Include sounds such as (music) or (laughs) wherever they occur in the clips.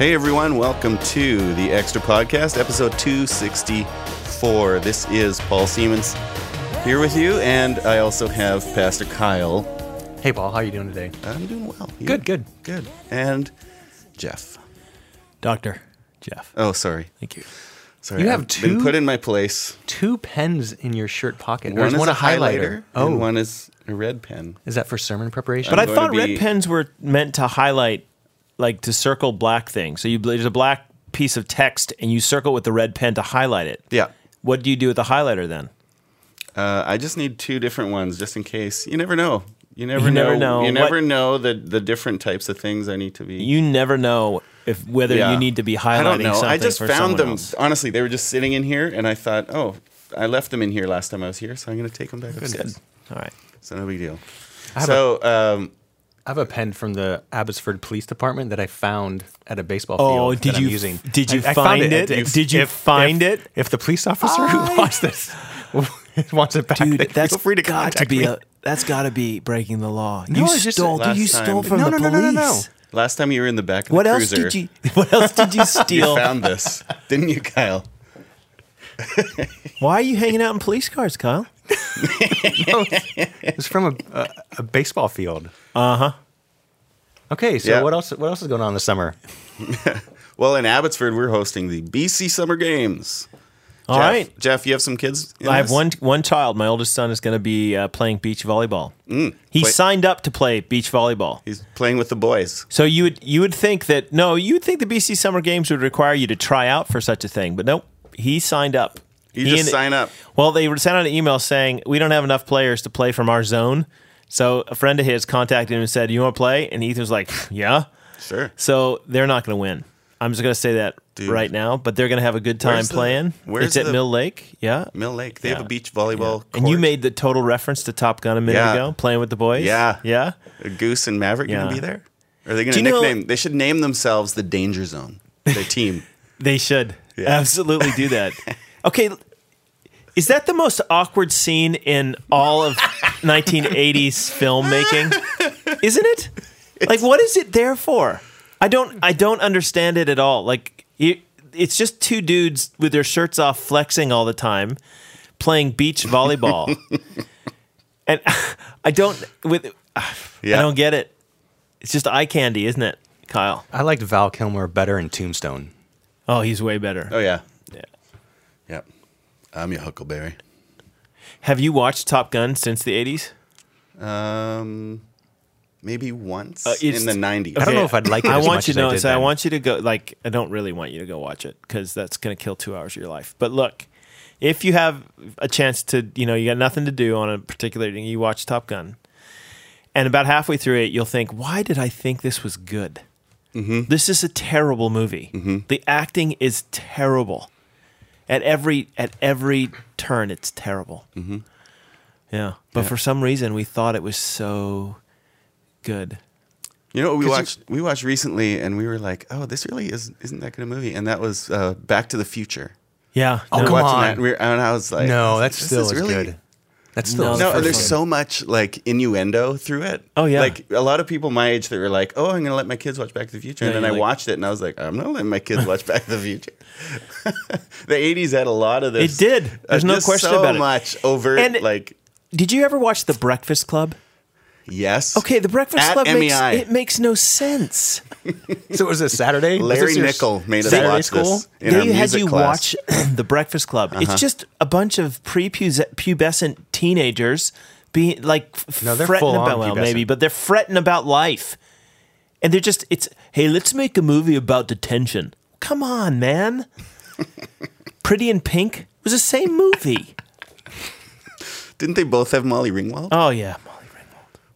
Hey everyone, welcome to the Extra Podcast, episode 264. This is Paul Siemens here with you, and I also have Pastor Kyle. Hey, Paul, how are you doing today? I'm doing well. You? Good, good. Good. And Jeff. Doctor Jeff. Oh, sorry. Thank you. Sorry. You have I've been put in my place. Two pens in your shirt pocket. One There's is one a a highlighter. Oh. Oh, and one is a red pen. is that for sermon preparation? But I'm I thought be- red pens were meant to highlight, like to circle black things. So you there's a black piece of text, and you circle with the red pen to highlight it. Yeah. What do you do with the highlighter then? Uh, I just need two different ones just in case. You never know. You never You know. never know. You What- never know the the different types of things I need to be. You never know if whether Yeah. you need to be highlighting I don't know. something I just found them. else. Honestly, they were just sitting in here, and I thought, oh, I left them in here last time I was here, so I'm going to take them back upstairs. All right. So no big deal. So um, I have a pen from the Abbotsford Police Department that I found at a baseball oh, field. Oh, did that I'm you- using. did you I- I find found it? It's- Did you if- find if- it? If the police officer who watched this (laughs) wants it back, Dude, then that's feel free to got to be me. a that's got to be breaking the law. No, you it's just stole, dude. You last stole from No, the no, police. no, no, no, no. last time you were in the back of What the else cruiser, did you? (laughs) What else did you (laughs) you steal? found this, didn't you, Kyle? Why are you hanging out in police cars, Kyle? (laughs) It's from a, a, a baseball field. Uh huh. Okay, so Yeah. what else? What else is going on this summer? (laughs) Well, in Abbotsford, we're hosting the BC Summer Games. All Jeff, right. Jeff, you have some kids. in I have this? one one child. My oldest son is going to be uh, playing beach volleyball. he play- signed up to play beach volleyball. He's playing with the boys. So you would you would think that no, you would think the BC Summer Games would require you to try out for such a thing, but nope. He signed up. You He just sign up. Well, they sent out an email saying we don't have enough players to play from our zone. So a friend of his contacted him and said, "You want to play?" And Ethan was like, (laughs) "Yeah." Sure. So they're not going to win. I'm just going to say that Dude. right now, but they're going to have a good time Where's the- playing. where's it's at the- Mill Lake, yeah. Mill Lake. They have a beach volleyball. And you made the total reference to Top Gun a minute Yeah. ago, playing with the boys. Yeah. yeah. Are Goose and Maverick going to be there? Are they going to you know- nickname? they should name themselves the Danger Zone. Their (laughs) team. They should Yeah. absolutely do that. (laughs) Okay, is that the most awkward scene in all of (laughs) 1980s filmmaking? Isn't it? Like, what is it there for? I don't. I don't understand it at all. Like, it, it's just two dudes with their shirts off, flexing all the time, playing beach volleyball, (laughs) and (laughs) I don't. With Yeah. I don't get it. It's just eye candy, isn't it, Kyle? I liked Val Kilmer better in Tombstone. Oh, he's way better. Oh yeah. Yeah. Yep. I'm your Huckleberry. Have you watched Top Gun since the 80s? Um, maybe once Uh, in the '90s. I don't know if I'd like it I as want much you to I know. did So I want you to go. Like, I don't really want you to go watch it because that's going to kill two hours of your life. But look, if you have a chance to, you know, you got nothing to do on a particular thing, you watch Top Gun, and about halfway through it, you'll think, "Why did I think this was good? Mm-hmm. This is a terrible movie. The acting is terrible at every at every turn. It's terrible. Mm-hmm. Yeah, but for some reason, we thought it was so good. You know what we 'Cause you- watched? we watched recently, and we were like, "Oh, this really is isn't that good a movie?" And that was uh, Back to the Future. Yeah. Oh, We were come watching on. that, and, we were, and I was like, No, this that's still is really- good. That's still No, the No, there's one. so much like innuendo through it. Oh, yeah. like a lot of people my age that were like, "Oh, I'm gonna let my kids watch Back to the Future," and then I like- watched it, and I was like, "I'm not letting my kids watch Back to the Future." (laughs) the '80s had a lot of this. It did. Uh, There's no question so about it. So much overt, And- like Did you ever watch The Breakfast Club? Yes. Okay, The Breakfast At Club makes MEI. it makes no sense. (laughs) So it was it Saturday? Was Larry this your Nickel made us Saturday watch school? this in our they had music you class. Uh-huh. watch (clears throat) The Breakfast Club. It's just a bunch of prepubescent teenagers being like f- No, they're fretting full-on about well, pubescent. maybe, but they're fretting about life. And they're just it's hey, let's make a movie about detention. Come on, man. (laughs) Pretty in Pink was the same movie. Didn't they both have Molly Ringwald? Oh yeah, Molly Ringwald.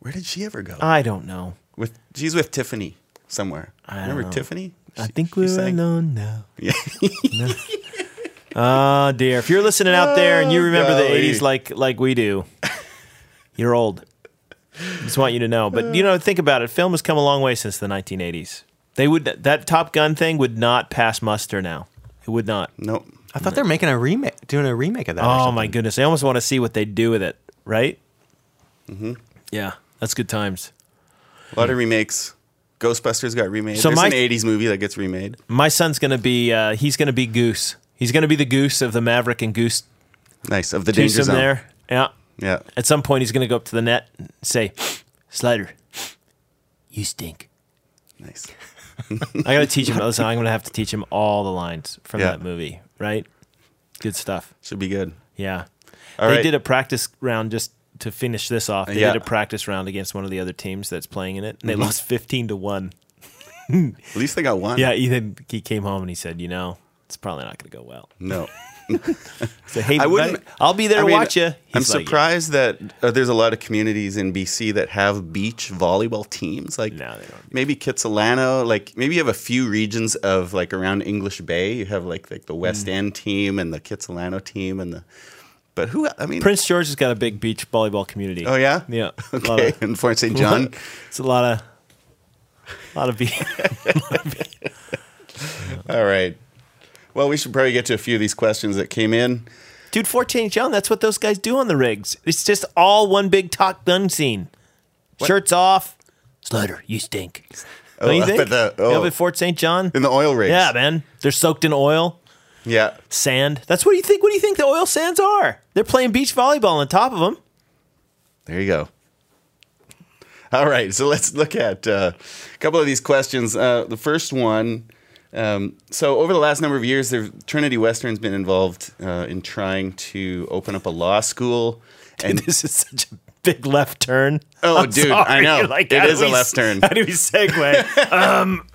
Where did she ever go? I don't know. with she's with Tiffany somewhere. I don't Remember know. Tiffany? I think she we're sang- alone now. Yeah. (laughs) Oh dear. If you're listening out there and you Oh, remember the 80s like like we do, (laughs) you're old. Just want you to know. But you know, think about it. Film has come a long way since the 1980s. They would that Top Gun thing would not pass muster now. It would not. nope. I thought they're making a remake, doing a remake of that. Oh something. my goodness. I almost want to see what they do with it, right? Mm-hmm. Yeah, that's good times. A lot of remakes Ghostbusters got remade. So There's my- an '80s movie that gets remade. My son's gonna be uh, he's gonna be Goose. He's gonna be the Goose of the Maverick and Goose Nice of the danger twosome zone. there. Yeah. Yeah. At some point, he's gonna go up to the net and say, "Slider, you stink." Nice. (laughs) I gotta teach him. Listen, I'm gonna have to teach him all the lines from Yeah. that movie. Right? Good stuff. Should be good. Yeah. All they right. did a practice round just to finish this off. They Yeah. did a practice round against one of the other teams that's playing in it, and they Mm-hmm. lost 15 to one. (laughs) At least they got one. Yeah, Ethan he came home and he said, "You know, it's probably not going to go well." No. (laughs) So hey, I wouldn't- buddy, I'll be there I to mean, watch you. I'm surprised that uh, there's a lot of communities in BC that have beach volleyball teams. Like No, they don't. maybe Kitsilano. Like maybe you have a few regions of like around English Bay. You have like like the West Mm. End team and the Kitsilano team and the. But who? I mean, Prince George has got a big beach volleyball community. Oh yeah. Yeah. Okay. of- And Fort St. John. (laughs) It's a lot of, a lot of beach. (laughs) All right. Well, we should probably get to a few of these questions that came in. Dude, Fort St. John, that's what those guys do on the rigs. It's just all one big Top Gun scene. Shirts off. Slider, you stink. Oh, you (laughs) think? at the- You know, oh. at Fort St. John? In the oil rigs. Yeah, man. They're soaked in oil, Yeah. sand. That's what do you think? What do you think the oil sands are? They're playing beach volleyball on top of them. There you go. All right, so let's look at uh, a couple of these questions. Uh, the first one. Um, so, over the last number of years, Trinity Western's been involved uh, in trying to open up a law school. And this is such a big left turn. Oh, I'm dude, I know. (laughs) Like, It is a left turn. How do we segue? (laughs) um,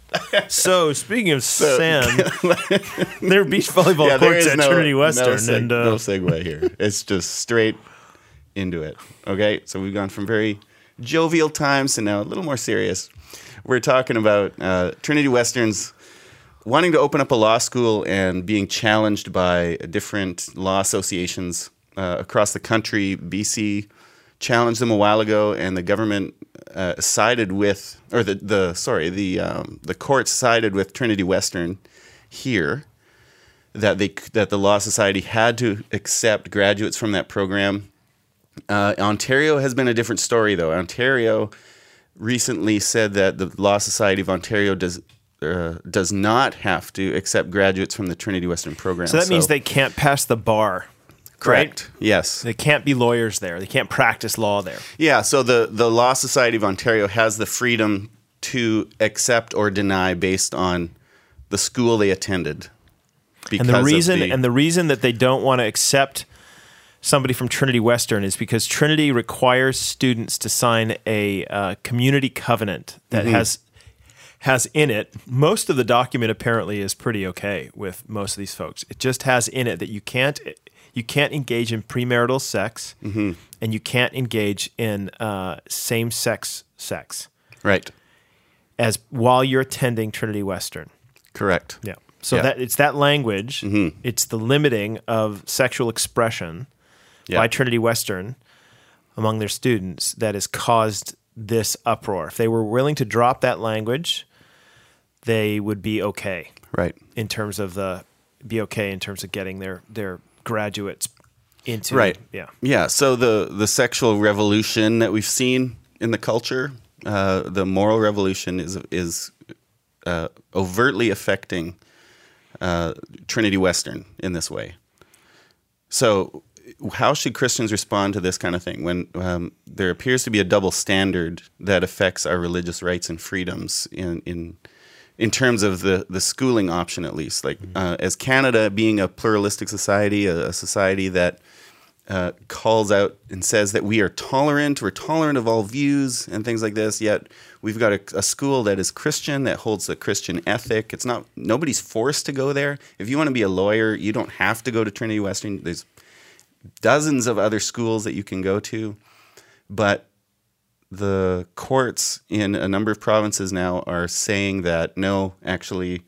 so, speaking of sand, (laughs) there are beach volleyball yeah, courts at no, Trinity no, Western, seg- and uh, no segue here. It's just straight into it. Okay, so we've gone from very jovial times to now a little more serious. We're talking about uh, Trinity Western's wanting to open up a law school and being challenged by different law associations uh, across the country. BC challenged them a while ago, and the government uh, sided with, or the the sorry, the um, the courts sided with Trinity Western here that they that the law society had to accept graduates from that program. Uh, Ontario has been a different story, though. Ontario recently said that the Law Society of Ontario does uh, does not have to accept graduates from the Trinity Western program. so that means they can't pass the bar. Correct. Yes. They can't be lawyers there. They can't practice law there. Yeah. So the the Law Society of Ontario has the freedom to accept or deny based on the school they attended. Because And the reason the- and the reason that they don't want to accept somebody from Trinity Western is because Trinity requires students to sign a uh, community covenant that Mm-hmm. has has in it most of the document apparently is pretty okay with most of these folks. It just has in it that you can't you can't engage in premarital sex Mm-hmm. and you can't engage in uh, same sex sex right. as while you're attending Trinity Western. Correct. Yeah. So Yeah. Mm-hmm. that it's that language. It's the limiting of sexual expression Yeah. by Trinity Western among their students that has caused this uproar. If they were willing to drop that language, they would be okay Right. in terms of the be okay in terms of getting their their graduates into Right. Yeah. Yeah. So the the sexual revolution that we've seen in the culture, uh, the moral revolution, is is uh, overtly affecting uh, Trinity Western in this way. So, how should Christians respond to this kind of thing when um, there appears to be a double standard that affects our religious rights and freedoms in in in terms of the the schooling option, at least? Like, uh, as Canada being a pluralistic society, a, a society that uh, calls out and says that we are tolerant, we're tolerant of all views and things like this. Yet we've got a, a school that is Christian, that holds the Christian ethic. It's not nobody's forced to go there. If you want to be a lawyer, you don't have to go to Trinity Western. There's dozens of other schools that you can go to, but the courts in a number of provinces now are saying that no, actually,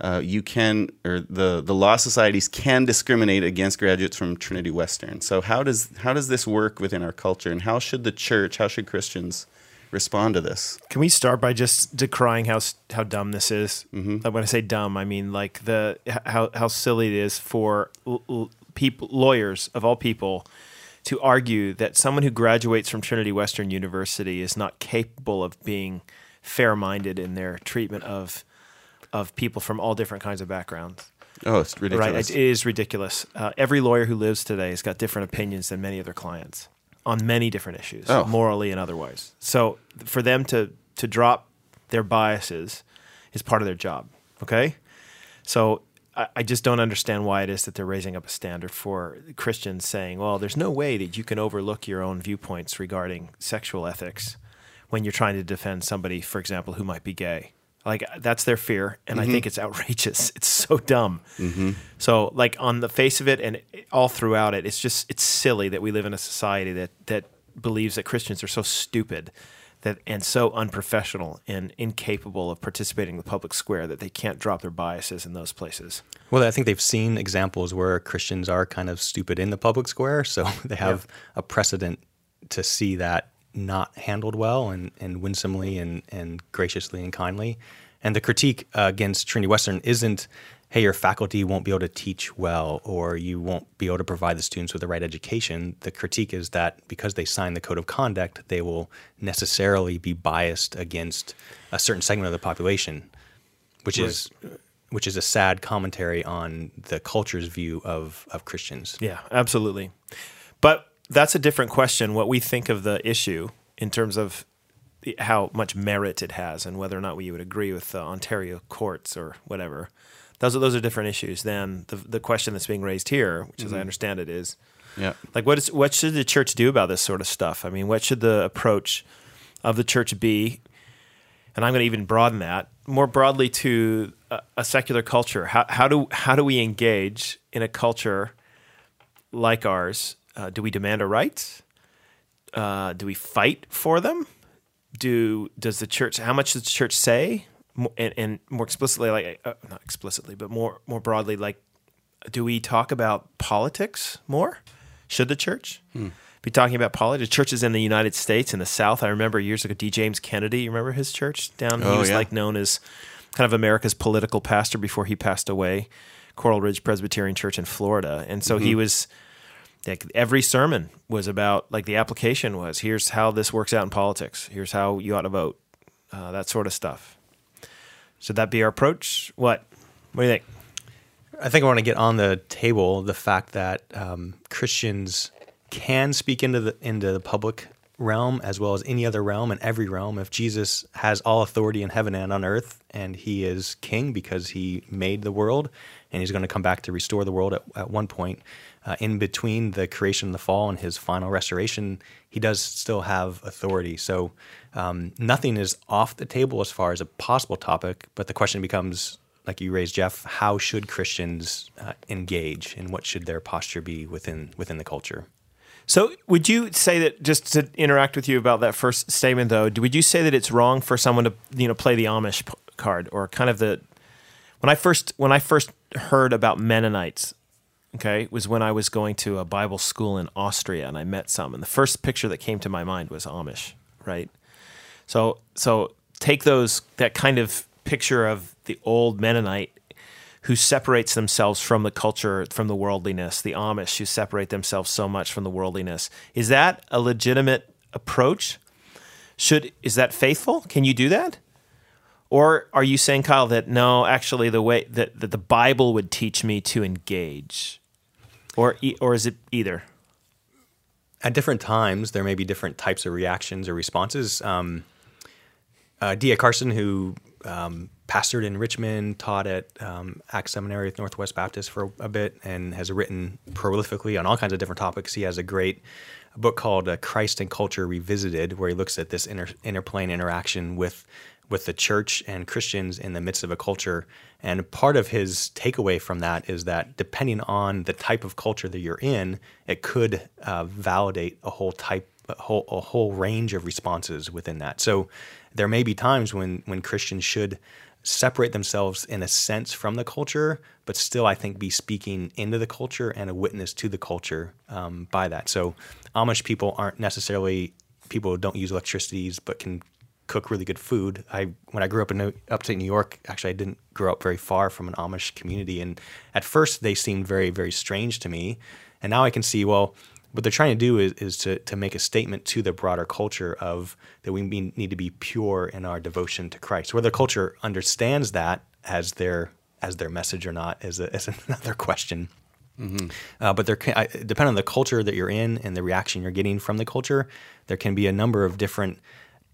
uh, you can, or the, the law societies can discriminate against graduates from Trinity Western. So how does how does this work within our culture, and how should the church, how should Christians respond to this? Can we start by just decrying how how dumb this is? Mm-hmm. When I say dumb, I mean like the how how silly it is for l- l- people lawyers of all people to argue that someone who graduates from Trinity Western University is not capable of being fair-minded in their treatment of of people from all different kinds of backgrounds. Oh, it's ridiculous. Right, it is ridiculous. Uh, every lawyer who lives today has got different opinions than many of their clients on many different issues, Oh. morally and otherwise. So for them to to drop their biases is part of their job. Okay, so I, I just don't understand why it is that they're raising up a standard for Christians, saying, "Well, there's no way that you can overlook your own viewpoints regarding sexual ethics when you're trying to defend somebody, for example, who might be gay." Like that's their fear, and I think mm-hmm. it's outrageous. (laughs) It's so dumb. Mm-hmm. So, like on the face of it, and all throughout it, it's just it's silly that we live in a society that that believes that Christians are so stupid that and so unprofessional and incapable of participating in the public square that they can't drop their biases in those places. Well, I think they've seen examples where Christians are kind of stupid in the public square, (laughs) so they have a precedent to see that not handled well and, and winsomely and, and graciously and kindly. And the critique uh, against Trinity Western isn't, hey, your faculty won't be able to teach well or you won't be able to provide the students with the right education. The critique is that because they sign the code of conduct, they will necessarily be biased against a certain segment of the population, which is which is a sad commentary on the culture's view of, of Christians. Yeah, absolutely. But that's a different question. What we think of the issue in terms of how much merit it has and whether or not we would agree with the Ontario courts or whatever. Those are those are different issues than the the question that's being raised here, which, as I understand it, is yeah. like what is what should the church do about this sort of stuff? I mean, what should the approach of the church be? And I'm going to even broaden that more broadly to a, a secular culture. How, how do how do we engage in a culture like ours? Uh, do we demand our rights? Uh, do we fight for them? Do does the church? How much does the church say? And, and more explicitly, like uh, not explicitly, but more more broadly, like do we talk about politics more? Should the church be talking about politics? Churches in the United States, in the South. I remember years ago, D. James Kennedy. You remember his church down? Oh, he was yeah. like known as kind of America's political pastor before he passed away. Coral Ridge Presbyterian Church in Florida, and so he was. Like every sermon was about like the application was here's how this works out in politics. Here's how you ought to vote. Uh, that sort of stuff. Should that be our approach? What? What do you think? I think I want to get on the table the fact that um, Christians can speak into the into the public realm as well as any other realm and every realm. If Jesus has all authority in heaven and on earth, and He is King because He made the world, and He's going to come back to restore the world at, at one point. Uh, in between the creation and the fall and His final restoration, He does still have authority. So um, nothing is off the table as far as a possible topic, but the question becomes like you raised, Jeff, how should Christians uh, engage, and what should their posture be within within the culture? So, would you say that just to interact with you about that first statement, though, would you say that it's wrong for someone to you know play the Amish card or kind of the when I first when I first heard about Mennonites, okay, was when I was going to a Bible school in Austria and I met some, and the first picture that came to my mind was Amish, right? So, so take those that kind of picture of the old Mennonite who separates themselves from the culture, from the worldliness, the Amish who separate themselves so much from the worldliness. Is that a legitimate approach? Should is that faithful? Can you do that? Or are you saying, Kyle, that no, actually the way that, that the Bible would teach me to engage? Or e- or is it either? At different times, there may be different types of reactions or responses. Um, uh, D.A. Carson, who um, pastored in Richmond, taught at um, ACTS Seminary at Northwest Baptist for a bit, and has written prolifically on all kinds of different topics. He has a great book called uh, Christ and Culture Revisited, where he looks at this inter- interplay and interaction with with the church and Christians in the midst of a culture. And part of his takeaway from that is that depending on the type of culture that you're in, it could uh, validate a whole type, a whole, a whole range of responses within that. So there may be times when when Christians should separate themselves in a sense from the culture, but still, I think, be speaking into the culture and a witness to the culture um, by that. So Amish people aren't necessarily people who don't use electricities, but can cook really good food. I when I grew up in New- upstate New York, actually I didn't grow up very far from an Amish community, and at first they seemed very very strange to me, and now I can see well what they're trying to do is, is to, to make a statement to the broader culture of that we need to be pure in our devotion to Christ. Whether the culture understands that as their as their message or not is, a, is (laughs) another question. Uh, but there can, I, depending on the culture that you're in and the reaction you're getting from the culture, there can be a number of different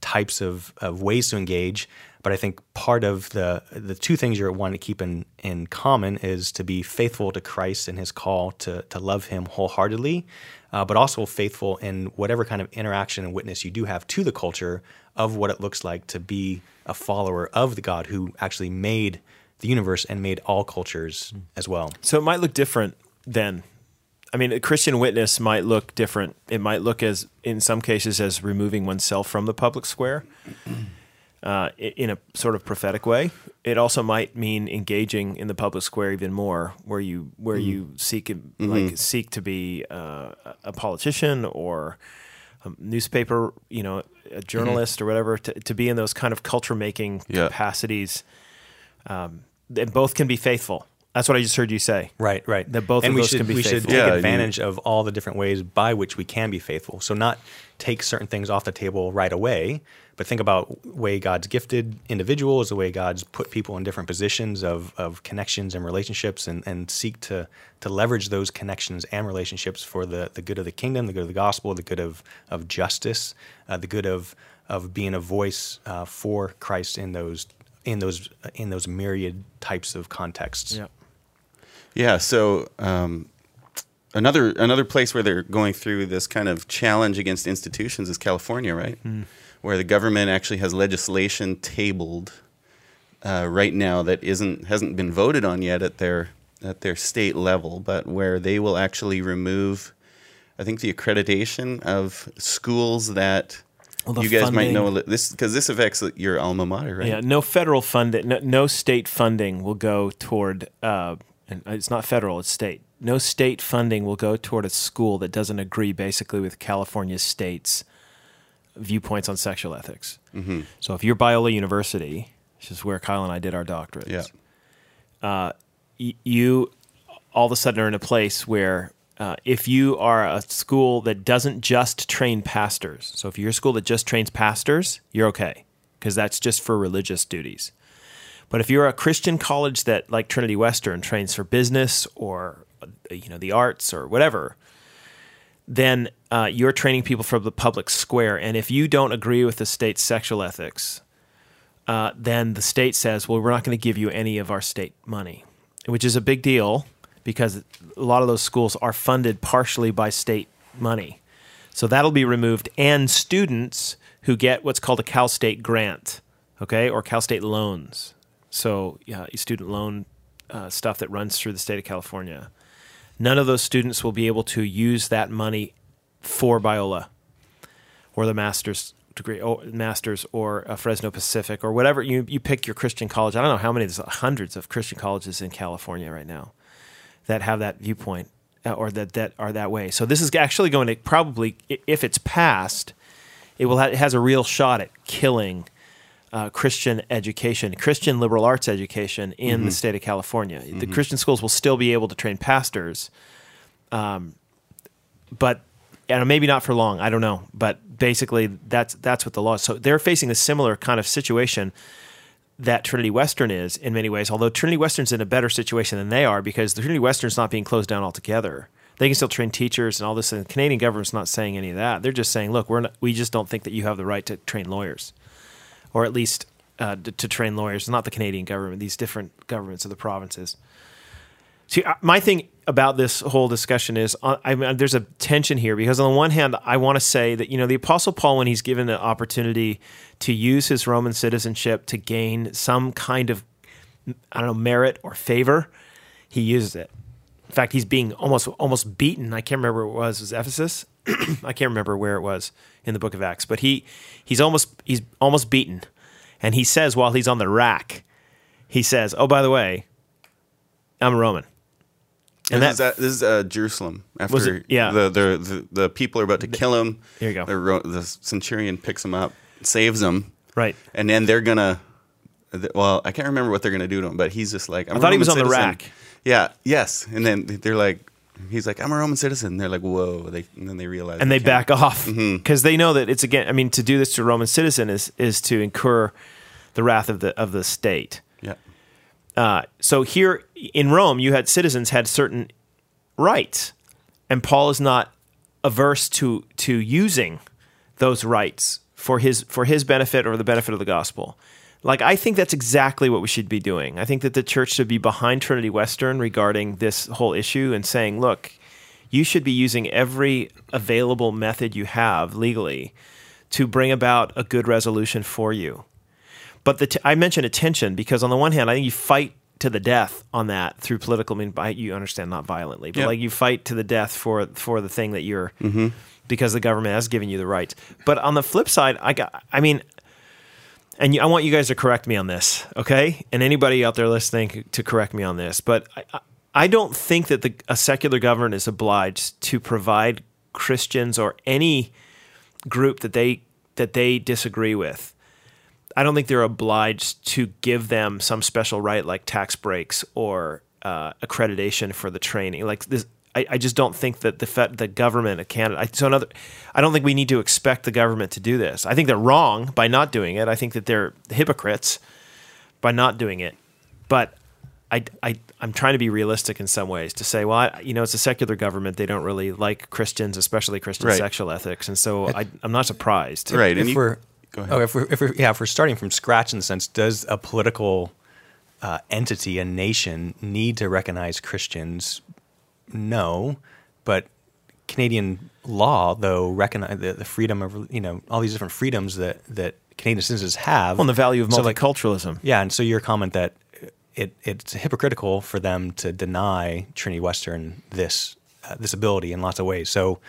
types of, of ways to engage. But I think part of the the two things you're wanting to keep in, in common is to be faithful to Christ and His call to to love Him wholeheartedly, uh, but also faithful in whatever kind of interaction and witness you do have to the culture of what it looks like to be a follower of the God who actually made the universe and made all cultures as well. So it might look different then. I mean, a Christian witness might look different. It might look as, in some cases, as removing oneself from the public square uh, in a sort of prophetic way. It also might mean engaging in the public square even more, where you where you seek like seek to be uh, a politician or a newspaper, you know, a journalist or whatever, to, to be in those kind of culture making Yeah. capacities. Um, and both can be faithful. That's what I just heard you say. Right, right. That both and of we those should, can be we should take Yeah, you- advantage of all the different ways by which we can be faithful. So not take certain things off the table right away, but think about way God's gifted individuals, the way God's put people in different positions of, of connections and relationships, and, and seek to to leverage those connections and relationships for the, the good of the kingdom, the good of the gospel, the good of of justice, uh, the good of of being a voice uh, for Christ in those in those in those myriad types of contexts. Yeah. Yeah. So um, another another place where they're going through this kind of challenge against institutions is California, right? Where the government actually has legislation tabled uh, right now that isn't hasn't been voted on yet at their at their state level, but where they will actually remove, I think, the accreditation of schools that. Well, you guys might funding- know li- this because this affects your alma mater, right? Yeah, no federal funding, no, no state funding will go toward, uh, and it's not federal, it's state. No state funding will go toward a school that doesn't agree basically with California state's viewpoints on sexual ethics. Mm-hmm. So if you're Biola University, which is where Kyle and I did our doctorates, Yeah. y- you all of a sudden are in a place where uh, if you are a school that doesn't just train pastors, so if you're a school that just trains pastors, you're okay because that's just for religious duties. But if you're a Christian college that, like Trinity Western, trains for business or you know the arts or whatever, then uh, you're training people for the public square. And if you don't agree with the state's sexual ethics, uh, then the state says, well, we're not going to give you any of our state money, which is a big deal because a lot of those schools are funded partially by state money. So that'll be removed. And students who get what's called a Cal State grant, okay, or Cal State loans. So, yeah, student loan uh, stuff that runs through the state of California. None of those students will be able to use that money for Biola or the master's degree, or master's or uh, Fresno Pacific or whatever you you pick your Christian college. I don't know how many. There's hundreds of Christian colleges in California right now that have that viewpoint uh, or that that are that way. So this is actually going to probably, if it's passed, it will ha- it has a real shot at killing. Uh, Christian education, Christian liberal arts education in the mm-hmm. state of California. The mm-hmm. Christian schools will still be able to train pastors, um, but and maybe not for long. I don't know, but basically that's that's what the law is. So they're facing a similar kind of situation that Trinity Western is in many ways. Although Trinity Western's in a better situation than they are because the Trinity Western's not being closed down altogether. They can still train teachers and all this. And the Canadian government's not saying any of that. They're just saying, look, we're not, we just don't think that you have the right to train lawyers, or at least uh, to, to train lawyers. Not the Canadian government. These different governments of the provinces. See, my thing about this whole discussion is uh, I mean, there's a tension here because on the one hand, I want to say that you know the Apostle Paul, when he's given the opportunity to use his Roman citizenship to gain some kind of I don't know merit or favor, he uses it. In fact, he's being almost almost beaten. I can't remember where it was. It was Ephesus? (clears throat) I can't remember where it was in the book of Acts, but he he's almost he's almost beaten, and he says while he's on the rack, he says, "Oh, by the way, I'm a Roman." And And this, is, uh, this is uh, Jerusalem. After it? Yeah. the, the the the people are about to kill him. There you go. The, ro- the centurion picks him up, saves him, Right. and then they're gonna. Well, I can't remember what they're gonna do to him, but he's just like. I'm I thought he Roman was on the rack. Yeah. Yes. And then they're like, He's like, I'm a Roman citizen. They're like, whoa. They, and then they realize. and they can't. back off Mm-hmm. because they know that it's again. I mean, to do this to a Roman citizen is is to incur the wrath of the of the state. Yeah. Uh, so here in Rome, you had citizens had certain rights, and Paul is not averse to to using those rights for his for his benefit or the benefit of the gospel. Like I think that's exactly what we should be doing. I think that the church should be behind Trinity Western regarding this whole issue and saying, look, you should be using every available method you have legally to bring about a good resolution for you. But the t- I mentioned attention because on the one hand, I think you fight to the death on that through political I mean by you understand not violently, but Yep. like you fight to the death for for the thing that you're mm-hmm. because the government has given you the rights. But on the flip side, I got I mean and I want you guys to correct me on this, okay? And anybody out there listening to correct me on this, but I, I- don't think that the, a secular government is obliged to provide Christians or any group that they that they disagree with. I don't think they're obliged to give them some special right like tax breaks or uh, accreditation for the training. Like this, I, I just don't think that the Fed, the government of Canada. I, so another, I don't think we need to expect the government to do this. I think they're wrong by not doing it. I think that they're hypocrites by not doing it. But I, I, I'm trying to be realistic in some ways to say, well, I, you know, it's a secular government. They don't really like Christians, especially Christian Right. sexual ethics, and so I, I'm not surprised. Right. And if you, we're go ahead. oh, if we're, if we're yeah if we're starting from scratch in the sense, does a political uh, entity, a nation, need to recognize Christians? No, but Canadian law though recognize the, the freedom of you know all these different freedoms that that Canadian citizens have. on the value of So, like, multiculturalism. yeah, and so your comment that it it's hypocritical for them to deny Trinity Western this uh, this ability in lots of ways. So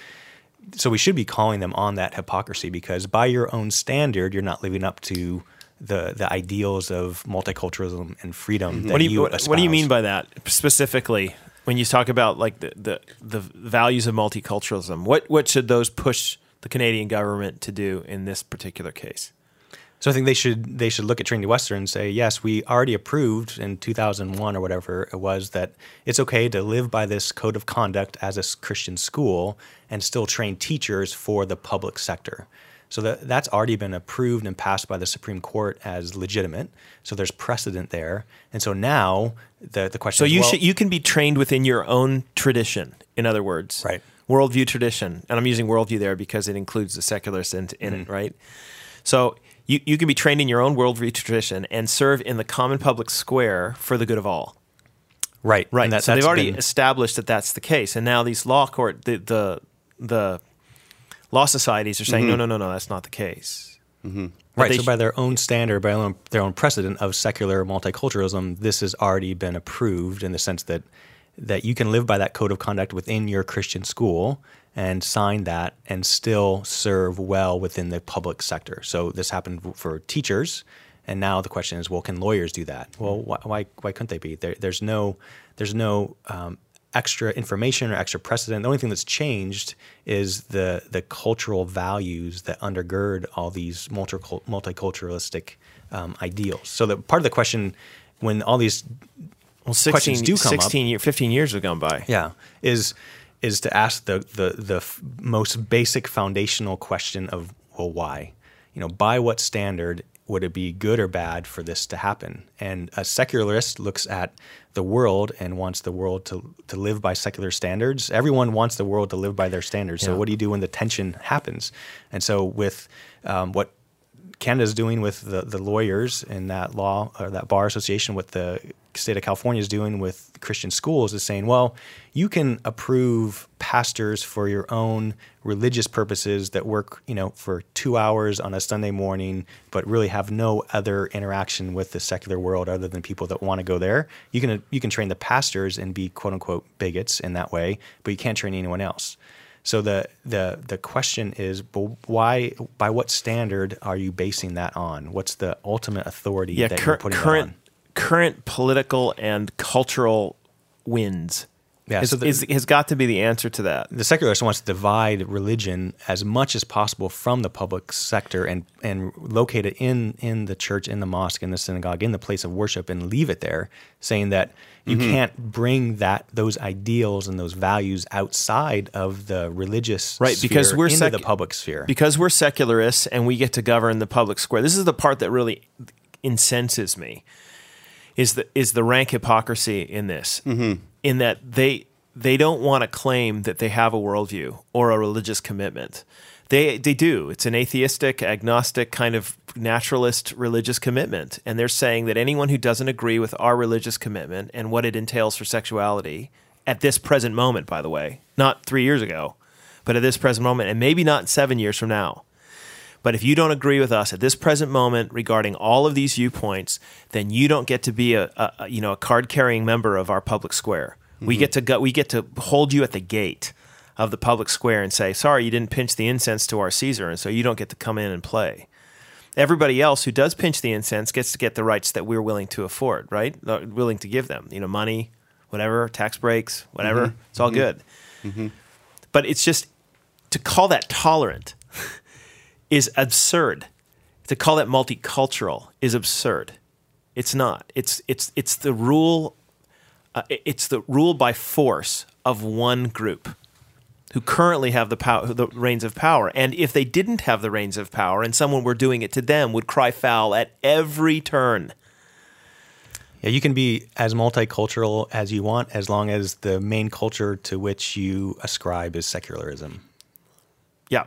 so we should be calling them on that hypocrisy because by your own standard, you're not living up to the the ideals of multiculturalism and freedom. That what do you, what, what do you mean by that specifically when you talk about like the, the the values of multiculturalism what what should those push the Canadian government to do in this particular case So I think they should they should look at Trinity Western and say, yes, we already approved in 2001 or whatever it was that it's okay to live by this code of conduct as a Christian school and still train teachers for the public sector. So that that's already been approved and passed by the Supreme Court as legitimate. So there's precedent there. And so now the the question so is, you well, should you can be trained within your own tradition in other words Right. worldview tradition and I'm using worldview there because it includes the secularists in, in Mm-hmm. it right so you, you can be trained in your own worldview tradition and serve in the common public square for the good of all right Right. And that, so they've already been- established that that's the case, and now these law court the the the law societies are saying no, mm-hmm. no, no, no, that's not the case. Mm-hmm. But Right. So sh- by their own standard, by their own, their own precedent of secular multiculturalism, this has already been approved in the sense that that you can live by that code of conduct within your Christian school and sign that and still serve well within the public sector. So this happened for teachers, and now the question is, well, can lawyers do that? Well, mm-hmm. why why, why couldn't they be? There, there's no there's no um, extra information or extra precedent. The only thing that's changed is the the cultural values that undergird all these multicul- multiculturalistic um, ideals. So that part of the question, when all these well, 16, questions do come up- 16 year, 15 years have gone by. yeah is is to ask the the the f- most basic foundational question of well why you know by what standard would it be good or bad for this to happen? And a secularist looks at the world and wants the world to to live by secular standards. Everyone wants the world to live by their standards. So what do you do when the tension happens? And so with um, what Canada's doing with the, the lawyers in that law or that bar association, what the state of California is doing with Christian schools is saying, well, you can approve pastors for your own religious purposes that work, you know, for two hours on a Sunday morning, but really have no other interaction with the secular world other than people that want to go there. You can you can train the pastors and be quote unquote bigots in that way, but you can't train anyone else. So the the the question is, why? By what standard are you basing that on? What's the ultimate authority Yeah, that cur- you're putting current it current political and cultural winds Yeah, is, so the- is- has got to be the answer to that. the secularist wants to divide religion as much as possible from the public sector and and locate it in in the church, in the mosque, in the synagogue, in the place of worship, and leave it there, saying that you Mm-hmm. can't bring that those ideals and those values outside of the religious Right, because we're into sec- the public sphere. because we're secularists and we get to govern the public square. This is the part that really incenses me. Is the is the rank hypocrisy in this? Mm-hmm. In that they they don't want to claim that they have a worldview or a religious commitment. They they do. It's an atheistic, agnostic kind of naturalist religious commitment, and they're saying that anyone who doesn't agree with our religious commitment and what it entails for sexuality at this present moment, by the way, not three years ago, but at this present moment, and maybe not seven years from now. But if you don't agree with us at this present moment regarding all of these viewpoints, then you don't get to be a, a you know a card carrying member of our public square. We mm-hmm. get to go. We get to hold you at the gate of the public square and say, "Sorry, you didn't pinch the incense to our Caesar, and so you don't get to come in and play." Everybody else who does pinch the incense gets to get the rights that we're willing to afford, right? Willing to give them, you know, money, whatever, tax breaks, whatever. Mm-hmm. It's all mm-hmm. good. But it's just to call that tolerant is absurd. To call that multicultural is absurd. It's not. It's it's it's the rule. Uh, it's the rule by force of one group who currently have the power, the reins of power. And if they didn't have the reins of power, and someone were doing it to them, would cry foul at every turn. Yeah, you can be as multicultural as you want as long as the main culture to which you ascribe is secularism. Yeah.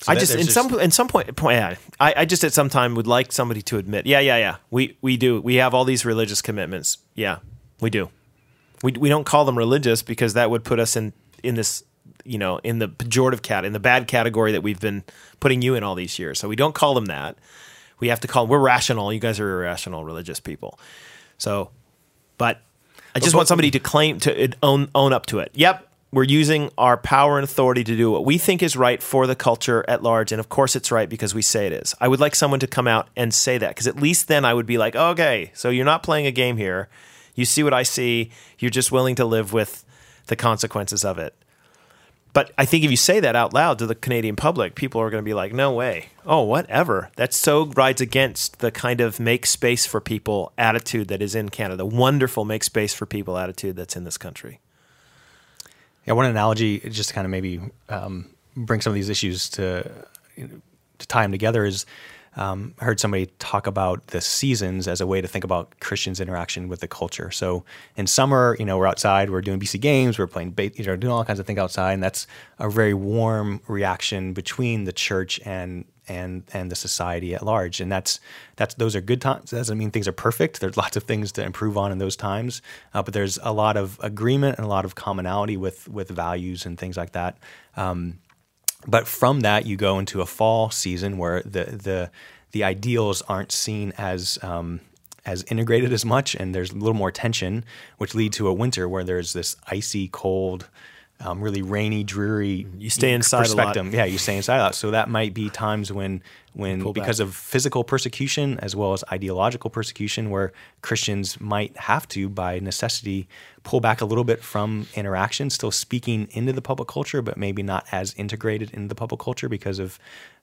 So I just in some in some point, point yeah, I, I just at some time would like somebody to admit, yeah, yeah, yeah, we we do we have all these religious commitments. Yeah, we do. We we don't call them religious because that would put us in in this you know in the pejorative cat in the bad category that we've been putting you in all these years. So we don't call them that. We have to call we're rational. You guys are irrational religious people. So, but I just both- want somebody to claim to own own up to it. Yep, we're using our power and authority to do what we think is right for the culture at large, and of course it's right because we say it is. I would like someone to come out and say that because at least then I would be like, okay, so you're not playing a game here. You see what I see. You're just willing to live with the consequences of it. But I think if you say that out loud to the Canadian public, people are going to be like, no way. Oh, whatever. That so rides against the kind of make space for people attitude that is in Canada, wonderful make space for people attitude that's in this country. Yeah, one analogy, just to kind of maybe um, bring some of these issues to to tie them together is um, I heard somebody talk about the seasons as a way to think about Christians' interaction with the culture. So in summer, you know, we're outside, we're doing BC games, we're playing, ba- you know, doing all kinds of things outside, and that's a very warm reaction between the church and and and the society at large. And that's that's those are good times. That doesn't mean things are perfect. There's lots of things to improve on in those times, uh, but there's a lot of agreement and a lot of commonality with with values and things like that. Um, but from that you go into a fall season where the the the ideals aren't seen as um, as integrated as much, and there's a little more tension, which lead to a winter where there's this icy, cold, um, really rainy, dreary. You stay inside a lot. Yeah, you stay inside a lot. So that might be times when when because of physical persecution as well as ideological persecution, where Christians might have to, by necessity, pull back a little bit from interaction, still speaking into the public culture, but maybe not as integrated into the public culture because of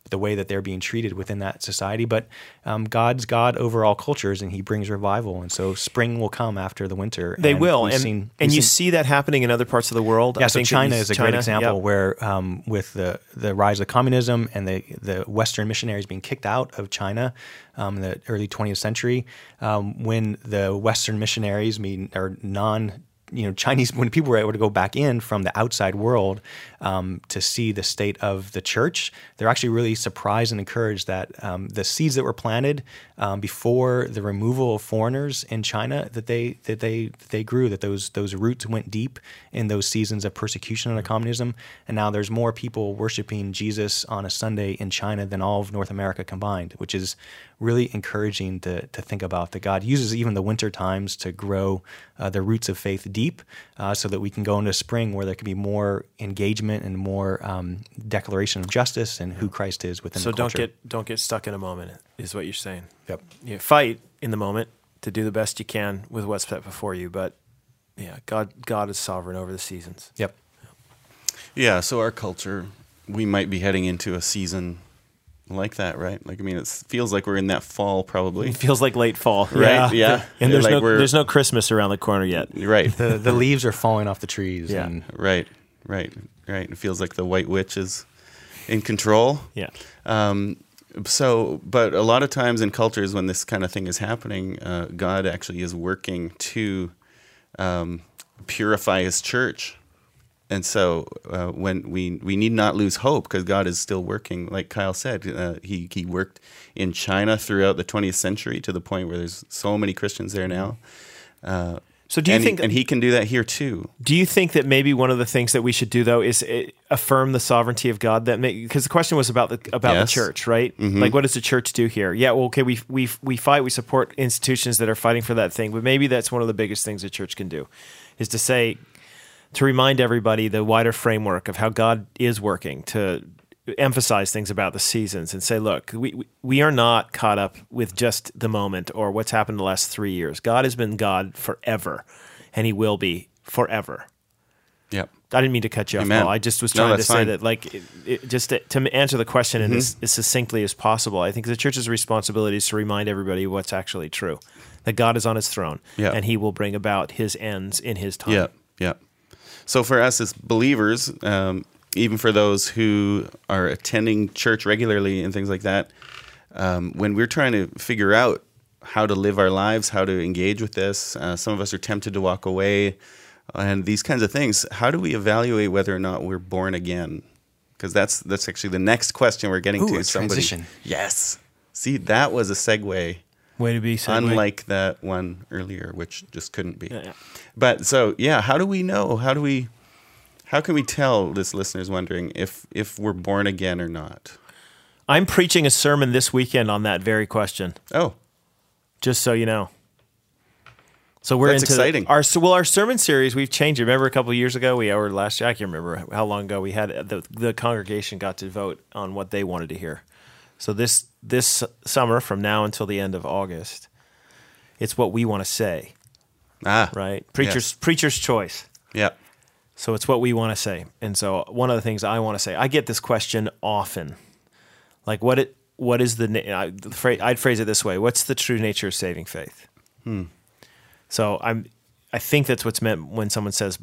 the way that they're being treated within that society. But um, God's God over all cultures, and He brings revival, and so spring will come after the winter. They and will. And, seen- and you seen- see that happening in other parts of the world. yeah, I so think China is a great example yep. where, um, with the the rise of communism and the the Western missionaries being kicked out of China um, in the early 20th century, um, when the Western missionaries, mean or non you know Chinese when people were able to go back in from the outside world um, to see the state of the church, they're actually really surprised and encouraged that um, the seeds that were planted um, before the removal of foreigners in China that they that they that they grew that those those roots went deep in those seasons of persecution under communism, and now there's more people worshiping Jesus on a Sunday in China than all of North America combined, which is really encouraging to, to think about that God uses even the winter times to grow uh, the roots of faith deep uh, so that we can go into spring where there can be more engagement and more um, declaration of justice and who Christ is within So the don't culture. get don't get stuck in a moment. Is what you're saying. Yep. You fight in the moment to do the best you can with what's set before you, but yeah, God God is sovereign over the seasons. Yep. Yeah, so our culture, we might be heading into a season like that, right? Like, I mean, it feels like we're in that fall, probably. It feels like late fall, Right, yeah. And there's Like no we're- there's no Christmas around the corner yet. Right, The the leaves are falling off the trees. Yeah. And right, right, right. It feels like the White Witch is in control. Yeah. Um, so, but a lot of times in cultures when this kind of thing is happening, uh, God actually is working to um, purify His church, and so uh, when we we need not lose hope because God is still working. Like Kyle said, uh, he he worked in China throughout the 20th century to the point where there's so many Christians there now. Uh, So do you and think he, and he can do that here too? Do you think that maybe one of the things that we should do though is eh, affirm the sovereignty of God? That because the question was about the about Yes. the church, right? Like, what does the church do here? Yeah, well, okay, we we we fight, we support institutions that are fighting for that thing, but maybe that's one of the biggest things the church can do, is to say, to remind everybody the wider framework of how God is working to emphasize things about the seasons and say, look, we, we- are not caught up with just the moment or what's happened the last three years. God has been God forever, and He will be forever. Yep. I didn't mean to cut you off. Paul. I just was No, trying to say fine. that, like, it, it, just to, to answer the question in mm-hmm. as, as succinctly as possible. I think the church's responsibility is to remind everybody what's actually true, that God is on His throne, Yeah. and He will bring about His ends in His time. Yeah, yeah. So for us as believers, um, even for those who are attending church regularly and things like that, um, when we're trying to figure out how to live our lives, how to engage with this, uh, some of us are tempted to walk away, and these kinds of things. How do we evaluate whether or not we're born again? Because that's that's actually the next question we're getting Ooh, to. a transition. Yes. See, that was a segue Way to be segue. unlike that one earlier, which just couldn't be. Yeah, yeah. But so yeah, how do we know? How do we? How can we tell this listener's wondering if if we're born again or not? I'm preaching a sermon this weekend on that very question. Oh, just so you know. So we're That's into exciting. our so well our sermon series. We've changed. it. Remember a couple of years ago, we or last year, I can't remember how long ago we had the the congregation got to vote on what they wanted to hear. So this this summer, from now until the end of August, it's what we want to say, ah, right? Preacher's Yes. preacher's choice. Yeah, So it's what we want to say. And so one of the things I want to say, I get this question often. Like what it what is the na- I'd phrase it this way, what's the true nature of saving faith? So I'm I think that's what's meant when someone says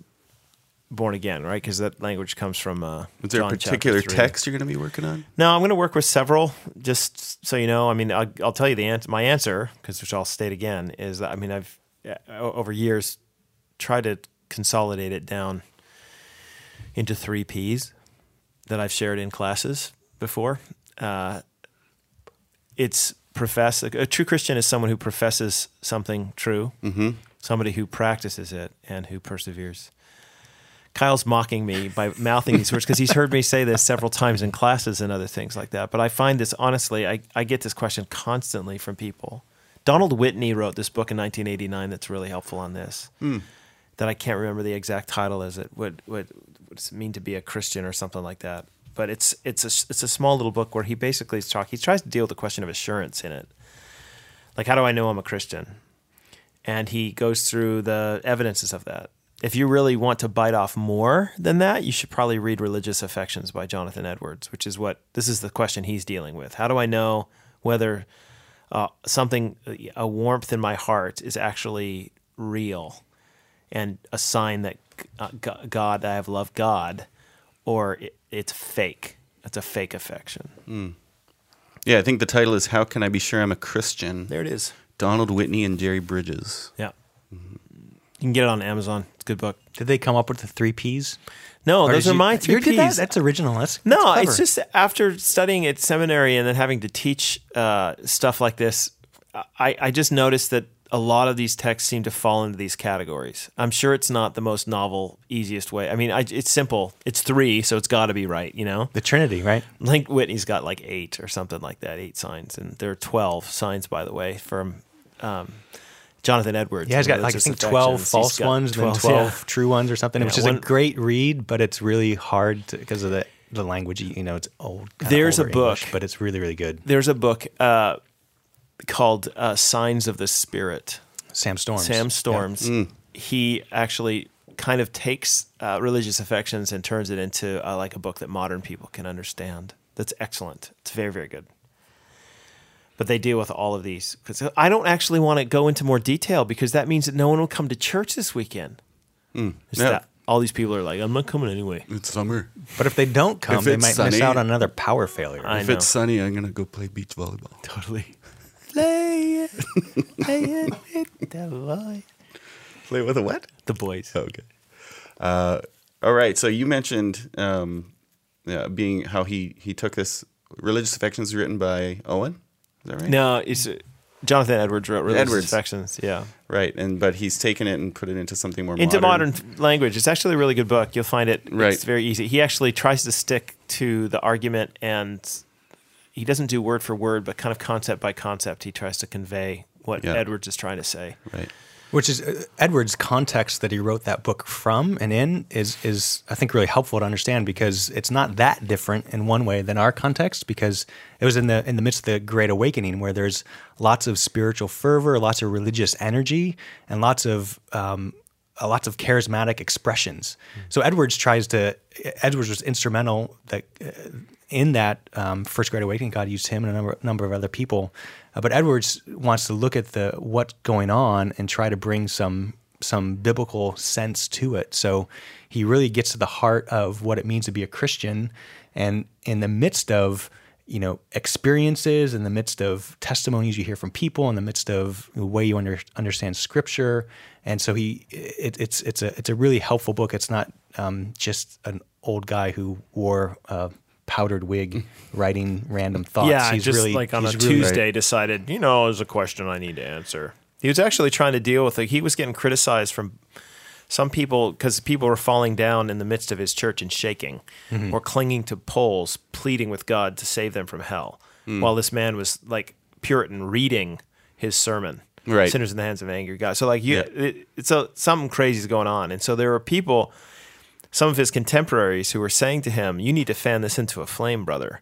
born again, right? Because that language comes from uh, is there John a particular text you're going to be working on? No, I'm going to work with several. Just so you know, I mean, I'll, I'll tell you the answer. My answer, because which I'll state again, is that I mean, I've over years tried to consolidate it down into three P's that I've shared in classes before. Uh, it's profess. A true Christian is someone who professes something true, mm-hmm. somebody who practices it, and who perseveres. Kyle's mocking me by mouthing these words because he's heard me say this several times in classes and other things like that. But I find this honestly, I, I get this question constantly from people. Donald Whitney wrote this book in 1989 that's really helpful on this. Hmm. That I can't remember the exact title. Is it what what what does it mean to be a Christian or something like that? But it's it's a it's a small little book where he basically is talking. He tries to deal with the question of assurance in it. Like, how do I know I'm a Christian? and he goes through the evidences of that. If you really want to bite off more than that, you should probably read Religious Affections by Jonathan Edwards, which is what this is the question he's dealing with. How do I know whether uh, something, a warmth in my heart, is actually real and a sign that uh, God, I have loved God, or it, it's fake? It's a fake affection. Yeah, I think the title is "How Can I Be Sure I'm a Christian?" There it is. Donald Whitney and Jerry Bridges. Yeah. You can get it on Amazon. It's a good book. Did they come up with the three P's? No, Or those did are you- my three You did that? Ps. That's original. That's No, clever. it's just after studying at seminary and then having to teach uh, stuff like this, I, I just noticed that a lot of these texts seem to fall into these categories. I'm sure it's not the most novel, easiest way. I mean, I, it's simple. It's three, so it's got to be right, you know? the Trinity, right? Link Whitney's got like eight or something like that, eight signs. And there are 12 signs, by the way, from um, Jonathan Edwards. Yeah, he's got like I think twelve false ones, and then 12, yeah. true ones or something, Yeah, which is one- a great read, but it's really hard because of the the language. You know, it's old. There's a older English, book. but it's really really good. There's a book uh, called uh, Signs of the Spirit. Sam Storms. Sam Yeah. Storms. he actually kind of takes uh, religious affections and turns it into uh, like a book that modern people can understand. That's excellent. It's very very good. But they deal with all of these because I don't actually want to go into more detail because that means that no one will come to church this weekend. It's Yeah. that- all these people are like, I'm not coming anyway. It's summer. But if they don't come, If they it's might miss out on another power failure. I if know. it's sunny, I'm gonna go play beach volleyball. (laughs) Totally. Play (laughs) it, play it with the boys. Play with a what? The boys. Okay. Uh, all right. So you mentioned um, yeah, being how he he took this religious affections written by Owen. Is that right? No, it's uh, Jonathan Edwards wrote Religious Edwards. Affections. Yeah. Right. And but he's taken it and put it into something more Into modern. modern language. It's actually a really good book. You'll find it. Right. It's very easy. He actually tries to stick to the argument and he doesn't do word for word, but kind of concept by concept. He tries to convey what Yeah. Edwards is trying to say. Right. Which is uh, Edward's context that he wrote that book from and in is is I think really helpful to understand because it's not that different in one way than our context because it was in the in the midst of the Great Awakening where there's lots of spiritual fervor, lots of religious energy, and lots of um, uh, lots of charismatic expressions. So Edwards tries to Edwards was instrumental that uh, in that um, first Great Awakening. God used him and a number number of other people, uh, but Edwards wants to look at the what's going on and try to bring some some biblical sense to it. So he really gets to the heart of what it means to be a Christian, and in the midst of you know experiences in the midst of testimonies you hear from people in the midst of the way you under, understand scripture and so he it, it's it's a it's a really helpful book it's not um, just an old guy who wore a powdered wig writing random thoughts Yeah, he's just really like on a really- Tuesday decided, you know, there's a question I need to answer. He was actually trying to deal with it. He was getting criticized from some people because people were falling down in the midst of his church and shaking Mm-hmm. or clinging to poles, pleading with God to save them from hell. Mm. While this man was like Puritan reading his sermon, Right. Sinners in the hands of an angry God. So like you, Yeah. it, it's a, something crazy is going on, and so there were people some of his contemporaries who were saying to him, "You need to fan this into a flame, brother.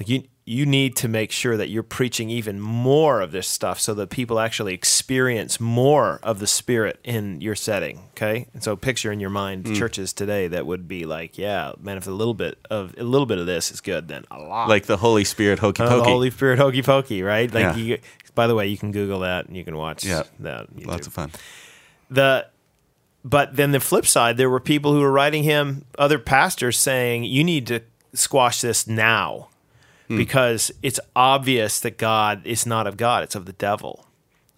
Like you you need to make sure that you're preaching even more of this stuff so that people actually experience more of the spirit in your setting, okay? And so picture in your mind Hmm. churches today that would be like, yeah, man, if a little bit of a little bit of this is good, then a lot. Like the Holy Spirit, hokey Uh, pokey. the Holy Spirit hokey pokey, right? Like Yeah. you by the way, you can Google that and you can watch Yeah. that. on Lots of fun. the but then the flip side there were people who were writing him other pastors saying you need to squash this now hmm. because it's obvious that god is not of god. It's of the devil.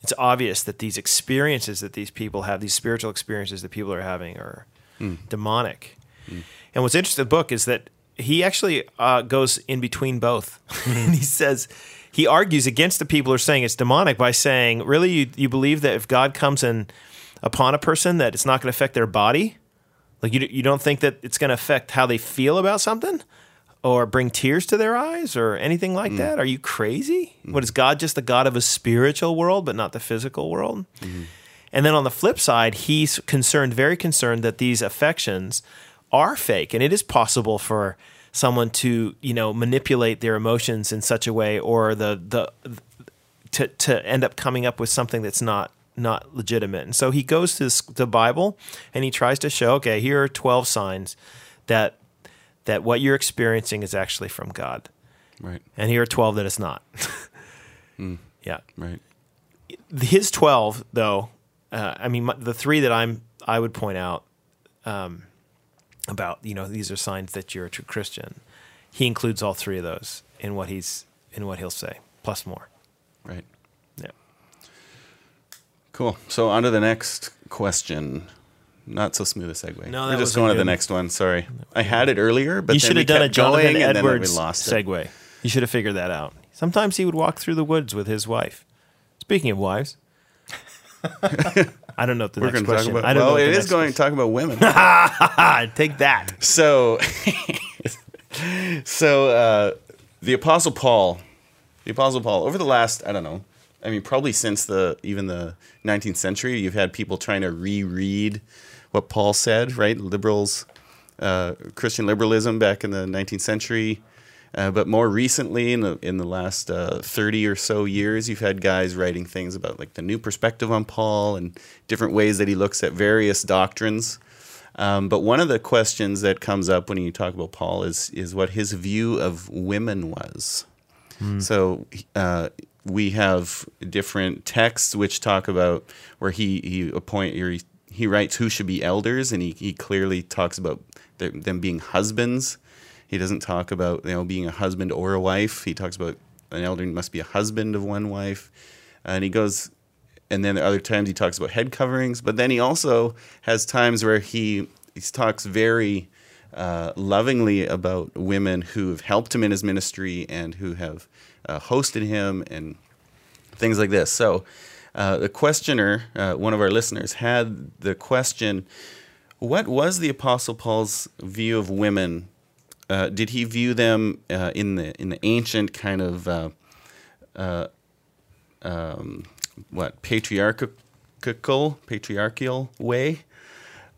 It's obvious that these experiences that these people have these spiritual experiences that people are having are hmm. demonic. Hmm. And what's interesting in the book is that he actually uh, goes in between both. (laughs) And he says he argues against the people who are saying it's demonic by saying really you, you believe that if god comes in upon a person that it's not going to affect their body? Like you, you don't think that it's going to affect how they feel about something? Or bring tears to their eyes or anything like mm. that? Are you crazy? What is god just the god of a spiritual world but not the physical world? Mm-hmm. And then on the flip side, he's concerned, very concerned that these affections are fake, and it is possible for someone to, you know, manipulate their emotions in such a way, or the the to to end up coming up with something that's not not legitimate. And so he goes to the Bible and he tries to show, okay, here are twelve signs that that what you're experiencing is actually from God, Right. and here are twelve that it's not. (laughs) Yeah Right. his 12 though uh, i mean the three that i'm i would point out um, about you know these are signs that you're a true christian he includes all three of those in what he's in what he'll say plus more Right. Cool. So on to the next question. Not so smooth a segue. No, We're just going to the next one. Sorry, I had it earlier, but you then should we have done a jonathan edwards lost it. segue you should have figured that out sometimes he would walk through the woods with his wife speaking of wives (laughs) I don't know what the We're next question. about. I don't Well, what it is going to talk about women. (laughs) Take that. so, (laughs) so uh, the Apostle Paul, the Apostle Paul, over the last, I don't know, I mean, probably since the even the 19th century, you've had people trying to reread what Paul said, right? Liberals, uh, Christian liberalism back in the 19th century. Uh, but more recently, in the in the last uh, thirty or so years, you've had guys writing things about like the new perspective on Paul and different ways that he looks at various doctrines. Um, but one of the questions that comes up when you talk about Paul is is what his view of women was. So uh, we have different texts which talk about where he he appoint or he, he writes who should be elders, and he, he clearly talks about them being husbands. He doesn't talk about you know being a husband or a wife. He talks about an elder must be a husband of one wife, and he goes. And then other times he talks about head coverings, but then he also has times where he he talks very uh, lovingly about women who have helped him in his ministry and who have uh, hosted him and things like this. So, uh, the questioner, uh, one of our listeners, had the question What was the Apostle Paul's view of women? Uh, did he view them uh, in, the, in the ancient kind of uh, um, what patriarchal patriarchal way?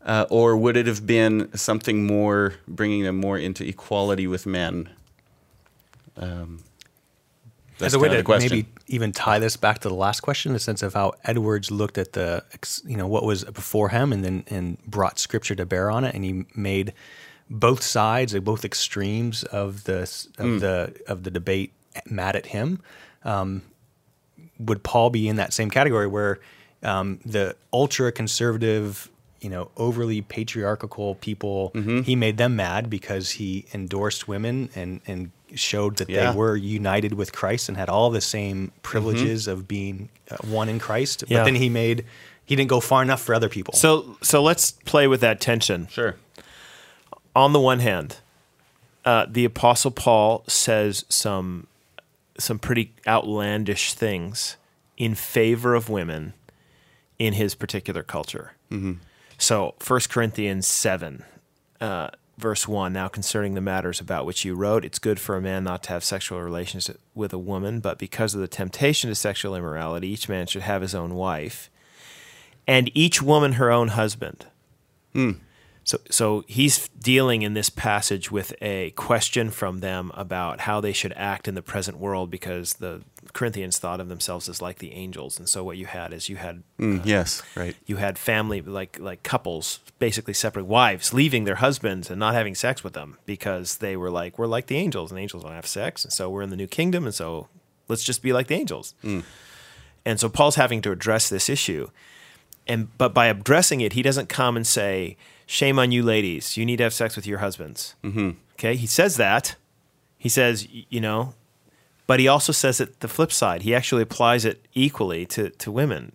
Uh, or would it have been something more, bringing them more into equality with men? Um, As a way to maybe even tie this back to the last question, in the sense of how Edwards looked at the, you know, what was before him, and then and brought Scripture to bear on it, and he made both sides, both extremes of the of the of the debate mad at him. Um, would Paul be in that same category where um, the ultra conservative, you know, overly patriarchal people, he made them mad because he endorsed women and, and showed that Yeah. they were united with Christ and had all the same privileges of being uh, one in Christ. Yeah. But then he made, he didn't go far enough for other people. So so let's play with that tension. Sure. on the one hand, uh, the Apostle Paul says some some pretty outlandish things in favor of women in his particular culture. So, 1 Corinthians 7, uh, verse 1 Now concerning the matters about which you wrote, it's good for a man not to have sexual relations with a woman, but because of the temptation to sexual immorality, each man should have his own wife, and each woman her own husband. So, so he's dealing in this passage with a question from them about how they should act in the present world because the Corinthians thought of themselves as like the angels, and so what you had is you had Mm, yes, right. you had family like like couples, basically separate wives, leaving their husbands and not having sex with them because they were like we're like the angels, and angels don't have sex, and so we're in the new kingdom, and so let's just be like the angels. And so Paul's having to address this issue, and but by addressing it, he doesn't come and say, "Shame on you, ladies! You need to have sex with your husbands." Mm-hmm. Okay, he says that. He says, you know, but he also says it the flip side. He actually applies it equally to to women.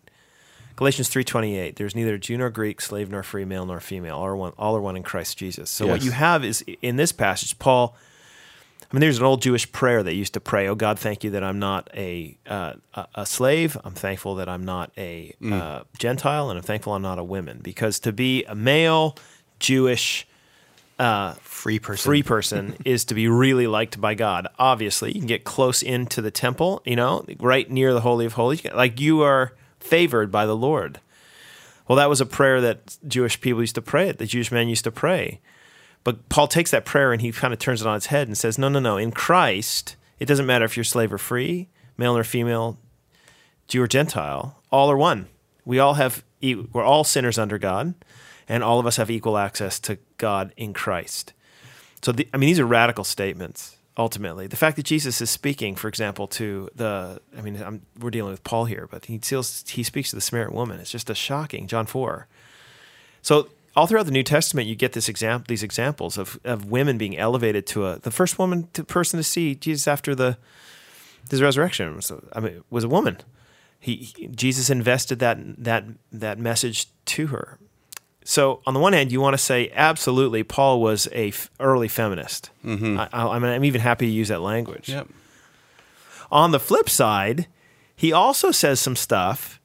Galatians three twenty eight. There's neither Jew nor Greek, slave nor free, male nor female. All are one. All are one in Christ Jesus. So what you have is in this passage, Paul. I mean, there's an old Jewish prayer they used to pray. Oh God, thank you that I'm not a uh, a, slave. I'm thankful that I'm not a uh, Gentile, and I'm thankful I'm not a woman. Because to be a male Jewish free person. free person (laughs) is to be really liked by God. Obviously, you can get close into the temple, you know, right near the Holy of Holies. Like you are favored by the Lord. Well, that was a prayer that Jewish people used to pray, the Jewish men used to pray. But Paul takes that prayer and he kind of turns it on its head and says, no, no, no. In Christ, it doesn't matter if you're slave or free, male or female, Jew or Gentile, all are one. We all have, we're all sinners under God, and all of us have equal access to God in Christ. So, the, I mean, these are radical statements. Ultimately, the fact that Jesus is speaking, for example, to the, I mean, I'm, we're dealing with Paul here, but he still he speaks to the Samaritan woman. It's just a shocking John four. So all throughout the New Testament, you get this example, these examples of, of women being elevated to a the first woman to person to see Jesus after the his resurrection. Was, I mean, was a woman. He, he- Jesus invested that that that message to her. So on the one hand, you want to say absolutely, Paul was a f- early feminist. Mm-hmm. I, I, I mean, I'm even happy to use that language. Yep. On the flip side, he also says some stuff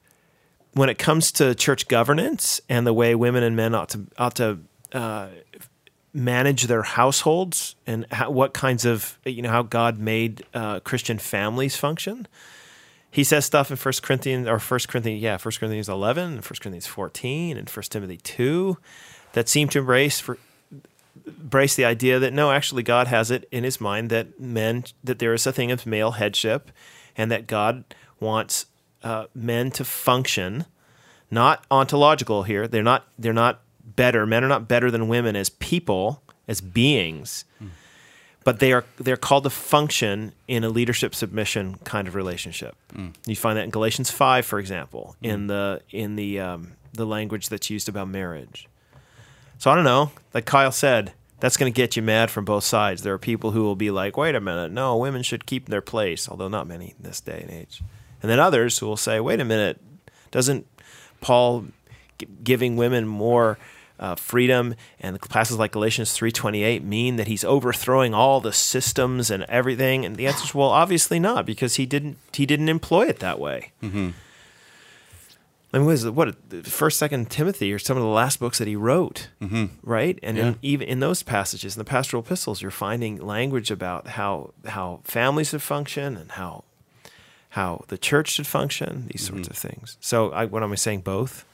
when it comes to church governance and the way women and men ought to ought to uh, manage their households and how, what kinds of you know how God made uh, Christian families function. He says stuff in First Corinthians or First Corinthians, yeah, First Corinthians eleven, and First Corinthians fourteen, and First Timothy two, that seem to embrace for embrace the idea that no, actually, God has it in His mind that men that there is a thing of male headship, and that God wants uh, men to function, not ontological here. They're not. They're not better. Men are not better than women as people, as beings. But they are they're called to function in a leadership submission kind of relationship. You find that in Galatians five, for example, in the in the um, the language that's used about marriage. So I don't know. Like Kyle said, that's going to get you mad from both sides. There are people who will be like, "Wait a minute, no, women should keep their place," although not many in this day and age. And then others who will say, "Wait a minute, doesn't Paul g- giving women more uh, freedom and the passages like Galatians three twenty eight mean that he's overthrowing all the systems and everything?" And the answer is, "Well, obviously not, because he didn't he didn't employ it that way." I mean, what is it? What First, Second Timothy are some of the last books that he wrote, mm-hmm. right? And Yeah. in, even in those passages, in the pastoral epistles, you're finding language about how how families have functioned and how how the church should function. These sorts of things. So, I, what am I saying? Both.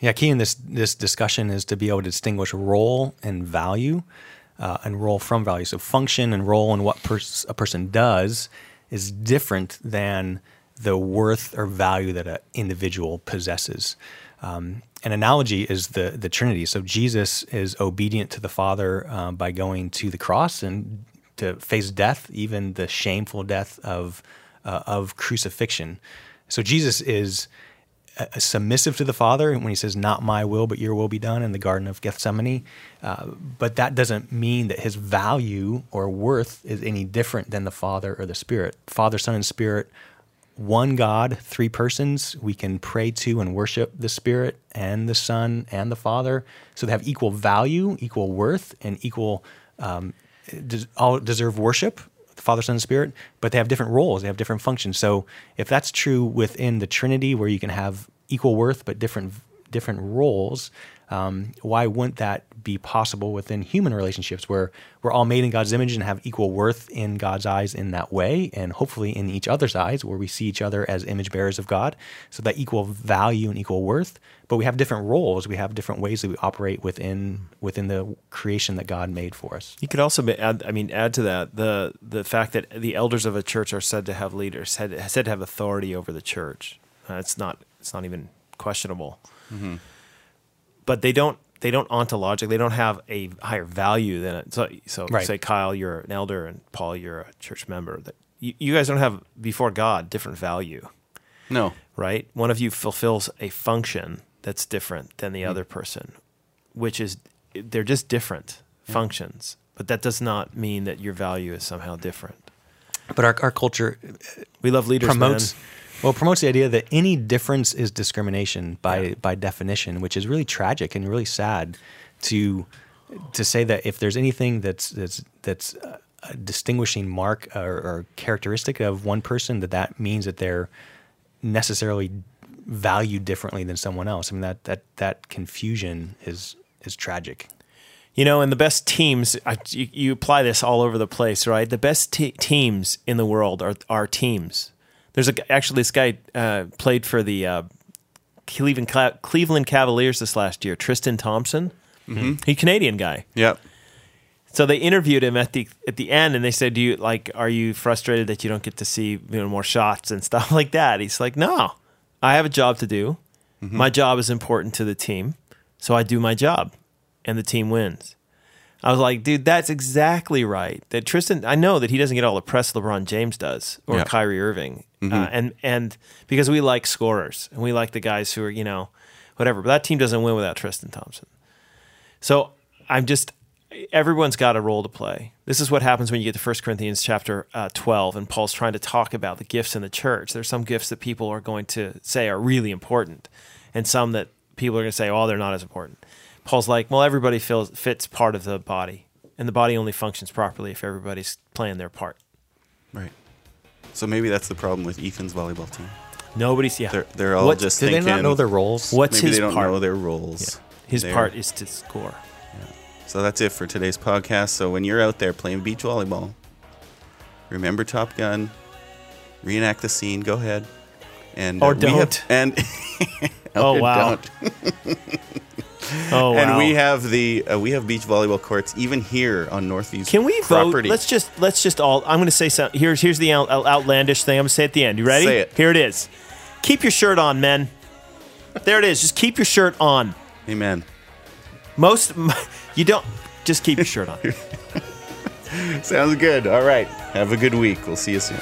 Yeah, key in this this discussion is to be able to distinguish role and value, uh, and role from value. So function and role and what pers- a person does is different than the worth or value that an individual possesses. Um, an analogy is the the Trinity. So Jesus is obedient to the Father uh, by going to the cross and to face death, even the shameful death of uh, of crucifixion. So Jesus is uh, submissive to the Father when he says, Not my will, but your will be done in the Garden of Gethsemane. Uh, but that doesn't mean that his value or worth is any different than the Father or the Spirit. Father, Son, and Spirit, one God, three persons. We can pray to and worship the Spirit and the Son and the Father. So they have equal value, equal worth, and equal, um, all deserve worship Father, Son, and Spirit, but they have different roles, they have different functions. So if that's true within the Trinity, where you can have equal worth but different different roles, um, why wouldn't that be possible within human relationships, where we're all made in God's image and have equal worth in God's eyes in that way, and hopefully in each other's eyes, where we see each other as image bearers of God, so that equal value and equal worth. But we have different roles, we have different ways that we operate within within the creation that God made for us. You could also add, I mean, add to that the the fact that the elders of a church are said to have leaders, said, said to have authority over the church. Uh, it's not it's not even questionable. But they don't they don't ontologically they don't have a higher value than it. So so Right. say Kyle, you're an elder, and Paul, you're a church member. That you, you guys don't have before God different value, No. right? One of you fulfills a function that's different than the mm. other person, which is they're just different functions. But that does not mean that your value is somehow different. But our, our culture We love leaders, promotes man. Well it promotes the idea that any difference is discrimination by by definition, which is really tragic and really sad to to say that if there's anything that's that's that's a a distinguishing mark or, or characteristic of one person, that that means that they're necessarily valued differently than someone else. I mean that that that confusion is is tragic. You know, and the best teams, I, you, you apply this all over the place, right? The best te- teams in the world are, are teams. There's a, actually this guy uh, played for the uh, Cleveland, Cleveland Cavaliers this last year, Tristan Thompson. He's a Canadian guy. Yep. So they interviewed him at the at the end, and they said, "Do you like? Are you frustrated that you don't get to see you know more shots and (laughs) stuff like that?" He's like, "No, I have a job to do. My job is important to the team, so I do my job, and the team wins." I was like, "Dude, that's exactly right." That Tristan, I know that he doesn't get all the press LeBron James does or Yeah. Kyrie Irving, uh, and and because we like scorers and we like the guys who are you know whatever, but that team doesn't win without Tristan Thompson. So I'm just everyone's got a role to play. This is what happens when you get to 1 Corinthians chapter uh, 12 and Paul's trying to talk about the gifts in the church. There's some gifts that people are going to say are really important and some that people are going to say, oh, they're not as important. Paul's like, well, everybody feels, fits part of the body and the body only functions properly if everybody's playing their part. Right. So maybe that's the problem with Ethan's volleyball team. Nobody's, yeah. They're they're all What- just Do they thinking. not know their roles? What's maybe his they don't part? know their roles. His They're- part is to score. So that's it for today's podcast. So when you're out there playing beach volleyball, remember Top Gun, reenact the scene. Go ahead, and Or uh, we have- don't. and (laughs) Oh, or wow. (laughs) don't. Oh, wow. (laughs) And we have the uh, we have beach volleyball courts even here on Northeast. Can we property. vote? Let's just let's just all. I'm going to say something. Here's here's the out, outlandish thing. I'm going to say at the end. You ready? Say it. Here it is. Keep your shirt on, men. There it is. Just keep your shirt on. Amen. Most (laughs) you don't. Just keep your shirt on. (laughs) Sounds good. All right. Have a good week. We'll see you soon.